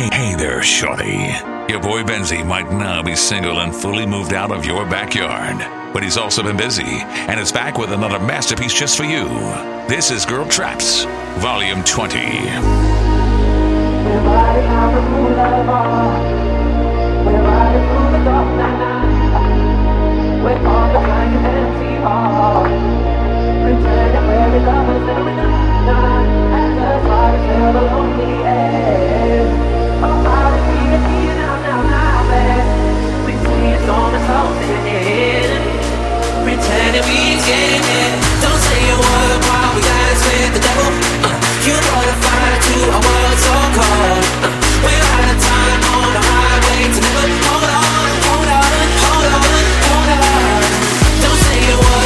Hey, hey there, shorty. Your boy Benzi might now be single and fully moved out of your backyard, but he's also been busy and is back with another masterpiece just for you. This is Girl Trapz, Volume 20. Don't say a word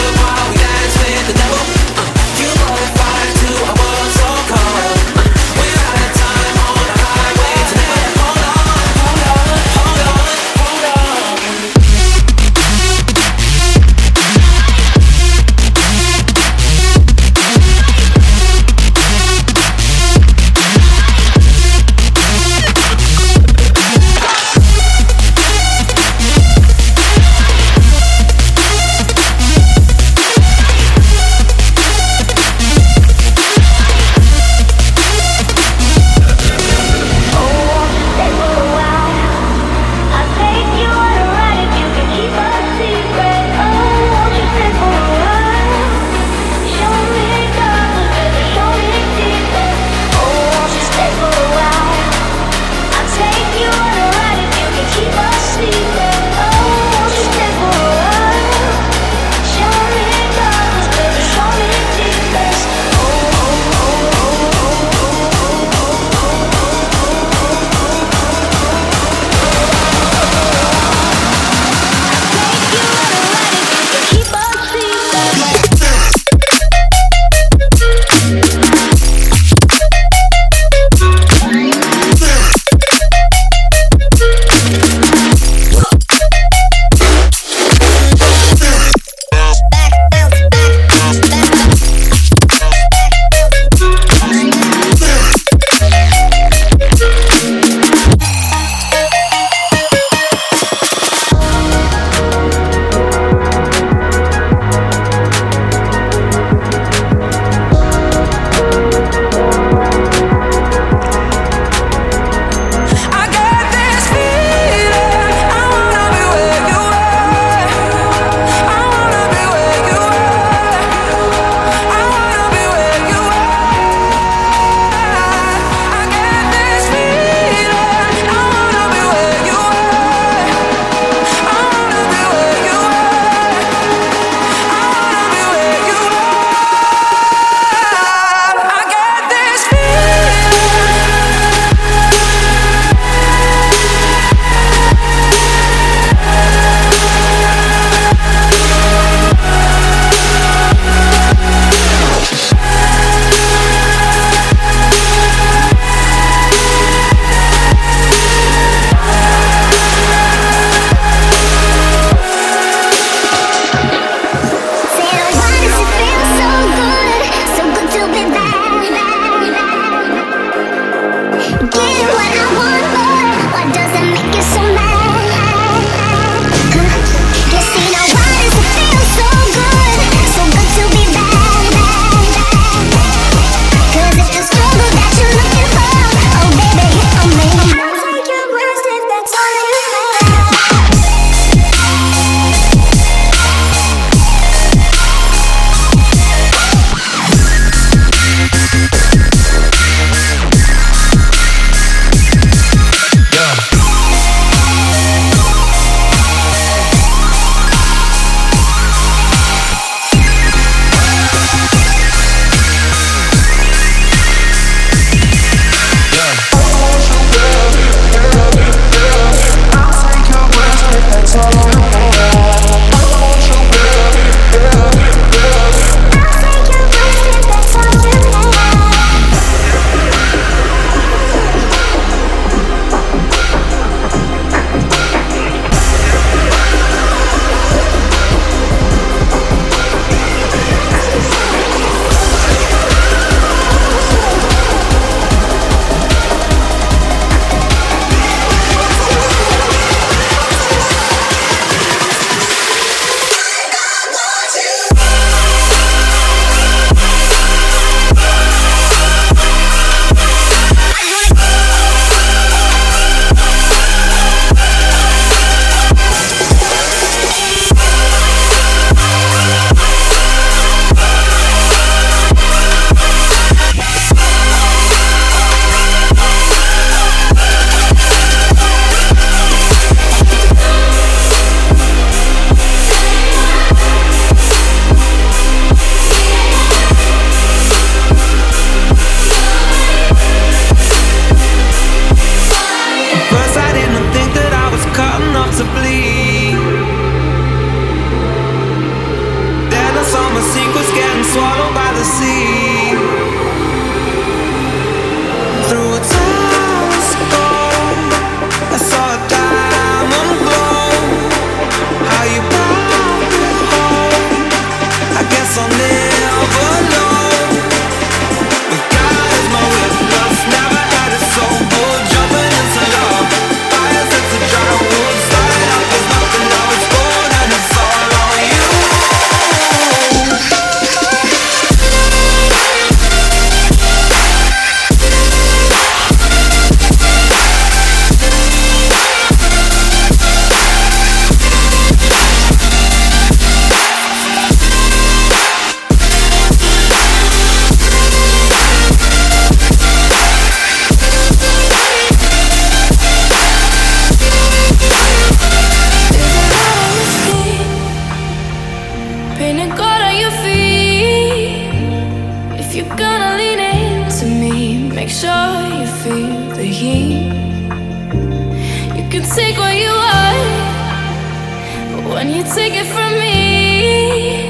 when you take it from me,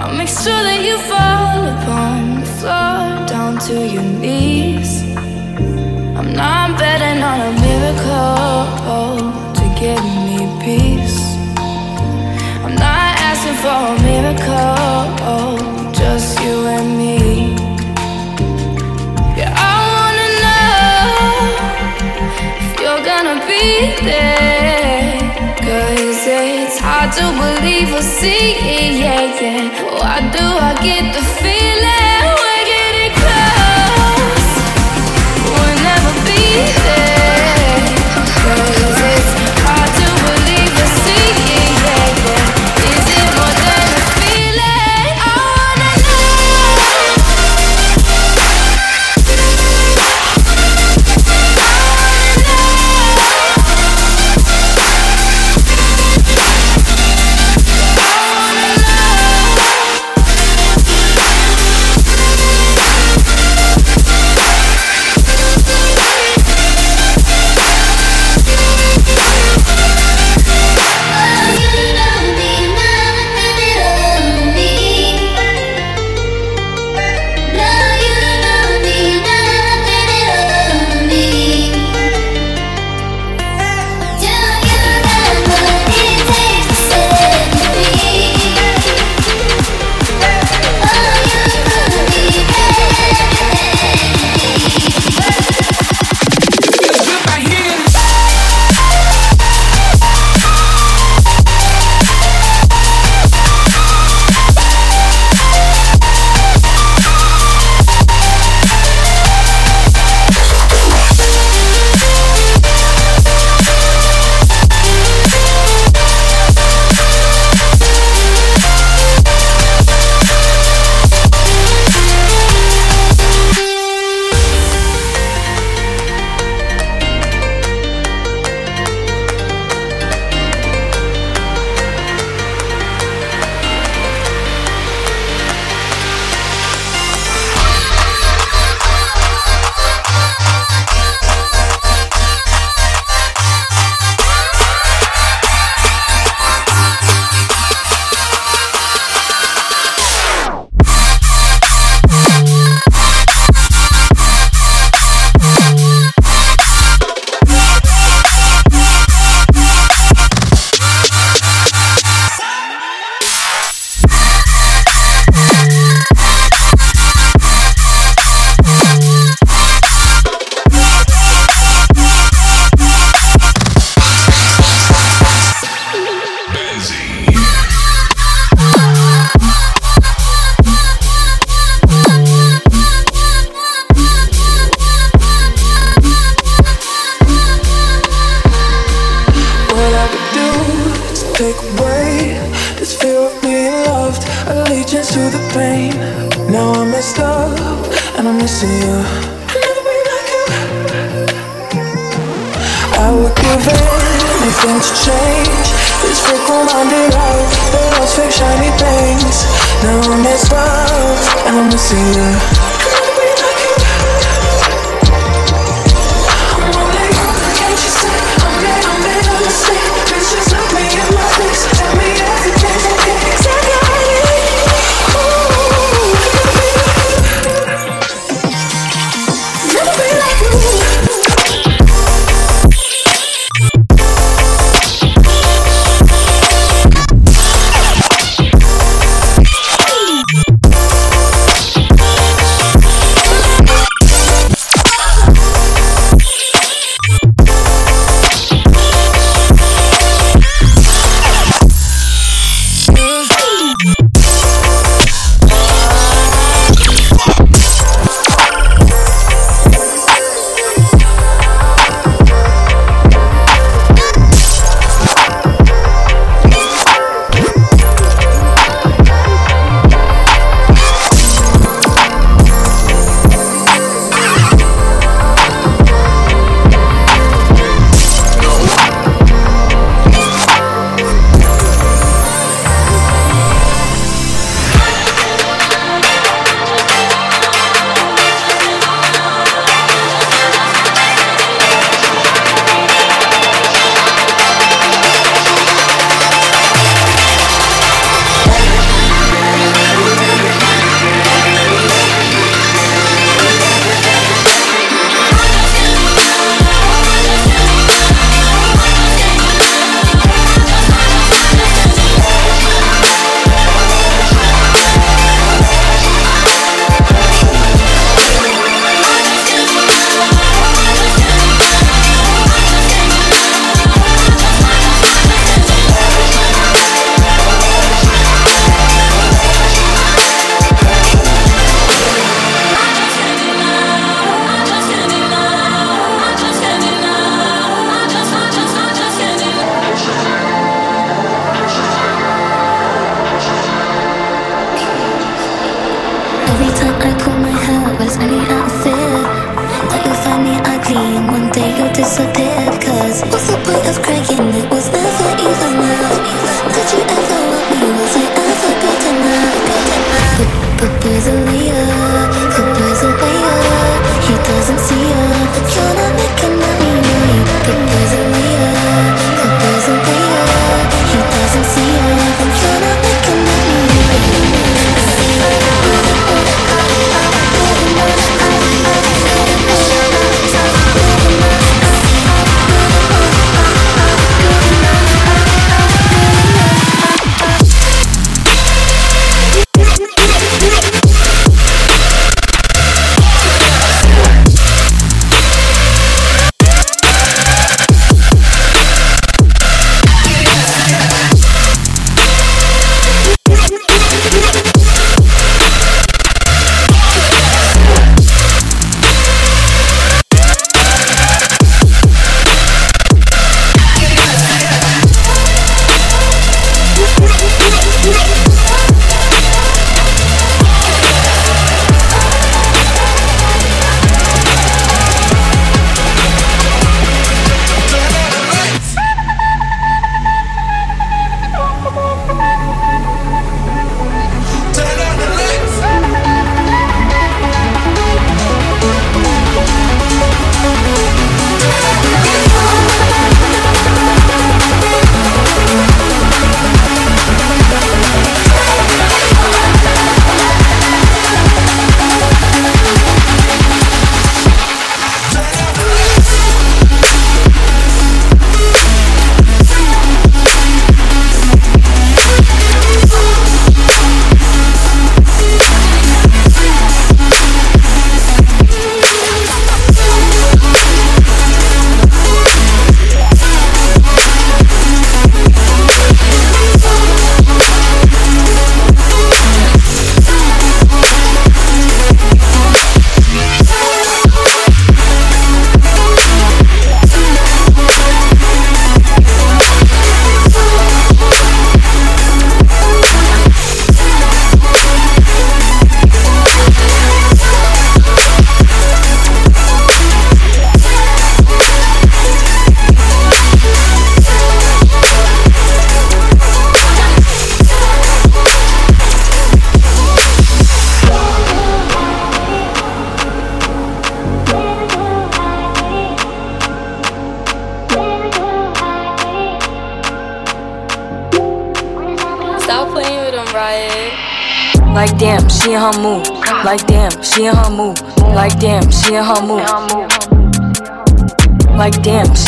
I'll make sure that you fall upon the floor down to your knees. I'm not betting on a miracle to give me peace. I'm not asking for a miracle, just you and me. Yeah, I wanna know if you're gonna be there. To believe or see, yeah, yeah. Why do I get the feeling we're getting close? We'll never be there.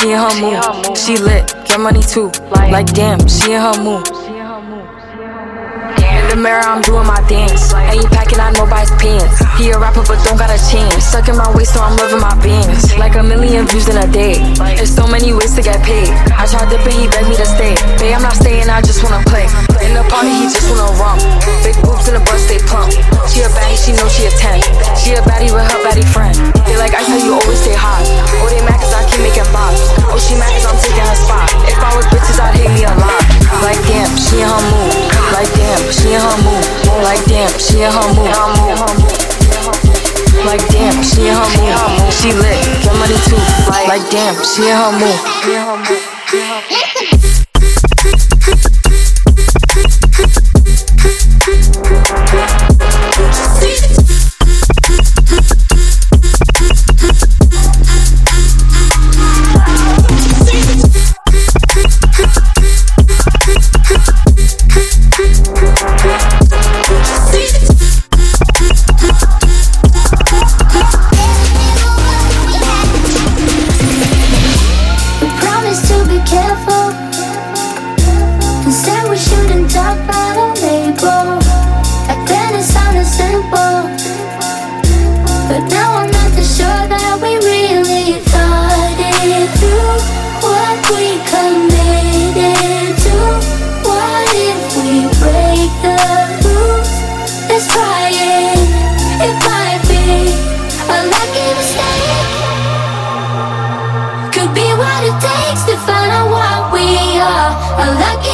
She in her mood. She lit, get money too. Like damn, she in her mood In the mirror, I'm doing my dance. Ain't packing out nobody's pants. He a rapper, but don't got a chance. Stuck in my waist, so I'm loving my bands. Like a million views in a day. There's so many ways to get paid. I tried dipping, he begged me to stay. Babe, I'm not staying, I just wanna play. In the party, he just wanna romp. Big boobs in the bus, they plump. She a baddie, she know she a 10. She a baddie with her baddie she her. Like damn, she in her mood. She lit, get money too. Like damn, she in her mood.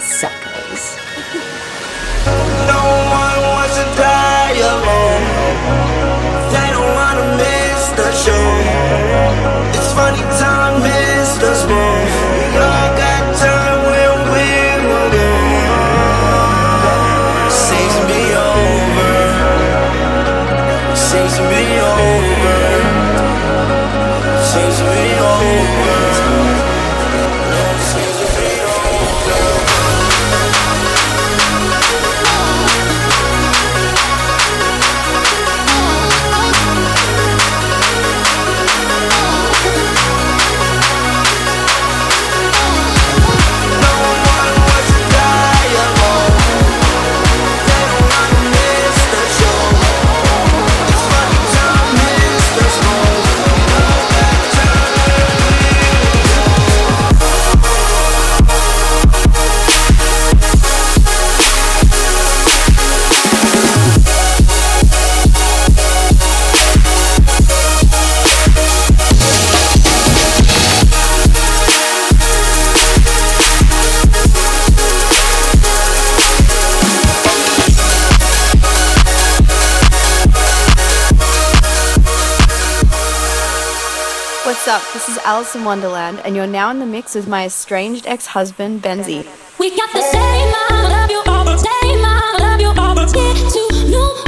suckers. no What's up? This is Alice in Wonderland, and you're now in the mix with my estranged ex husband, Benzi. We got the same, I love you all the same, I love you all the same.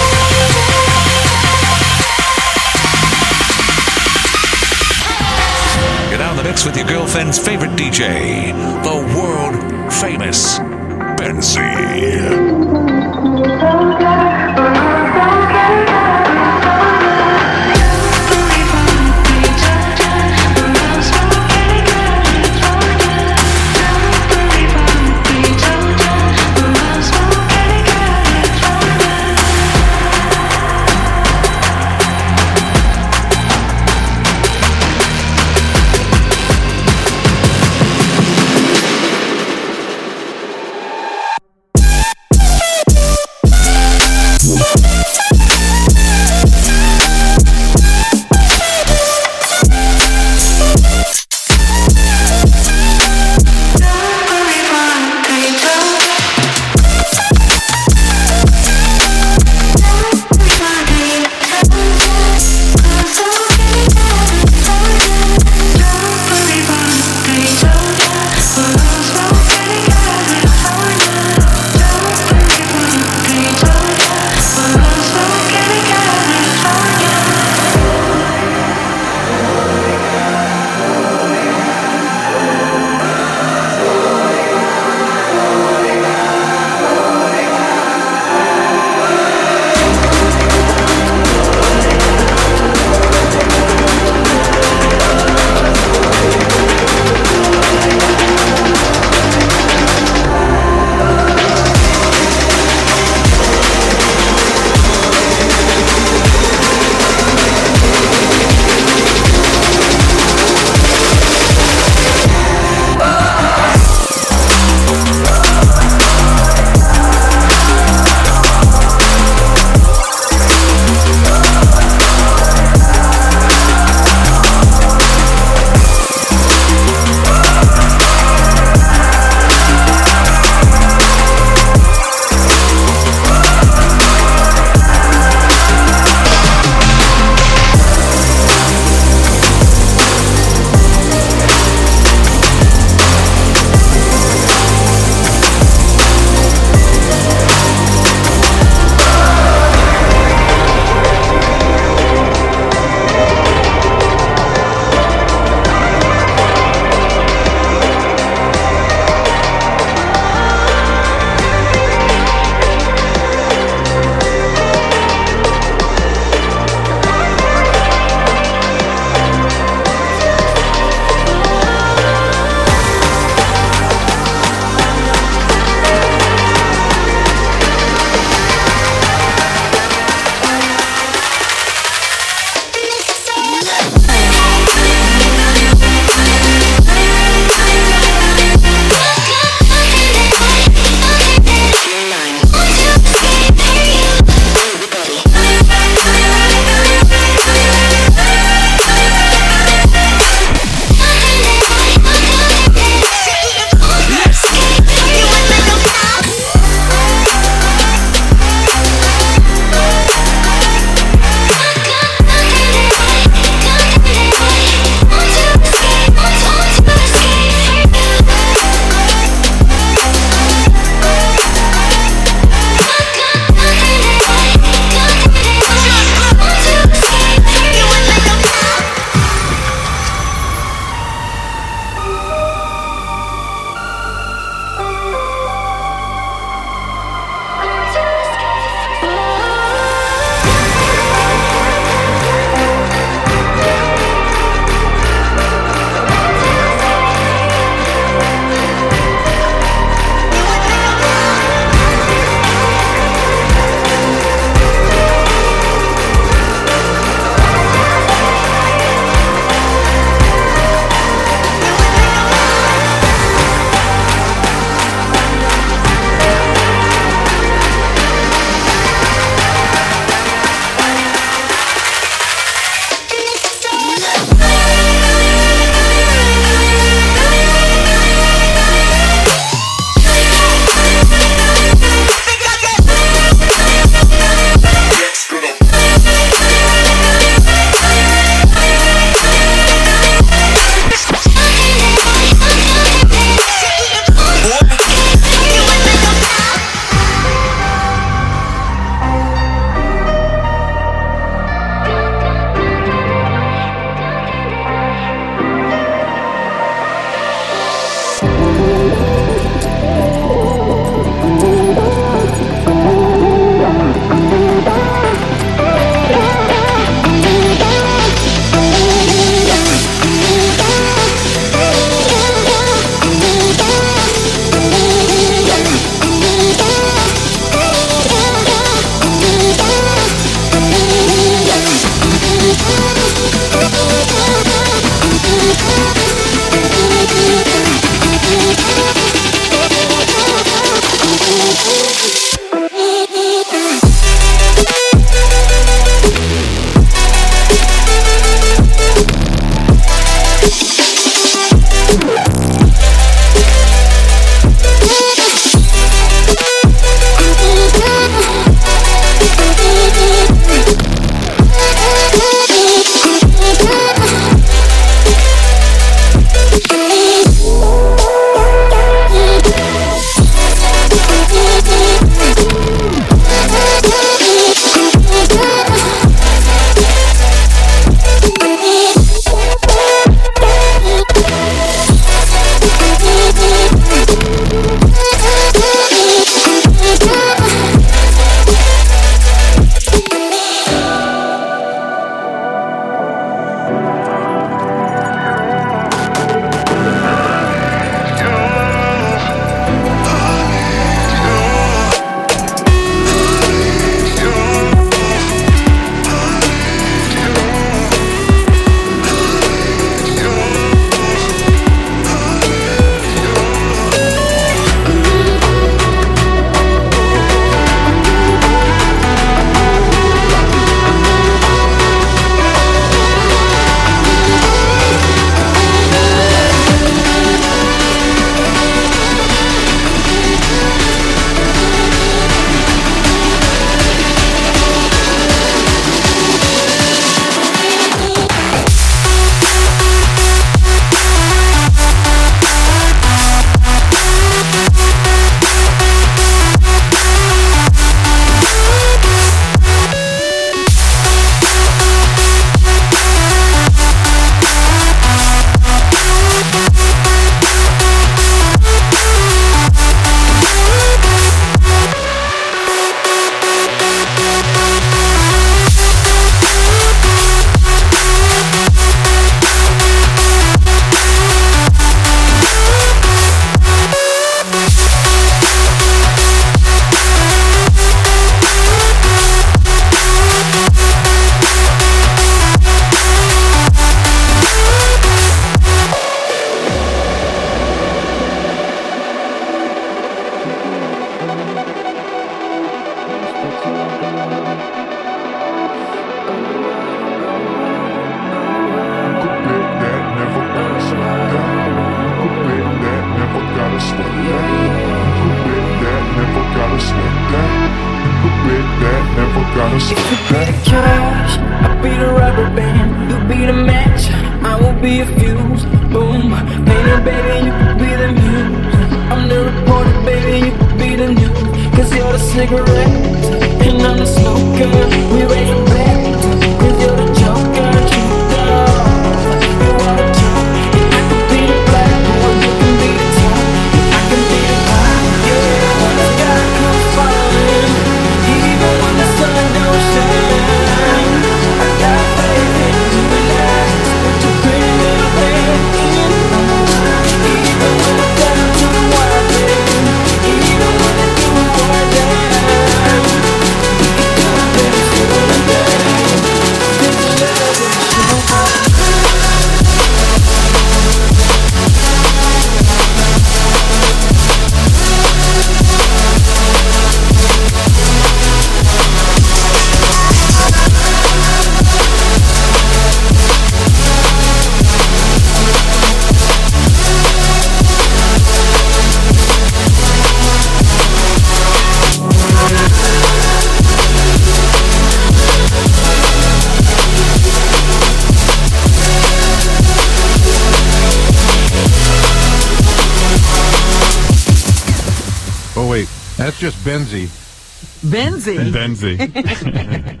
Benzi. Benzi.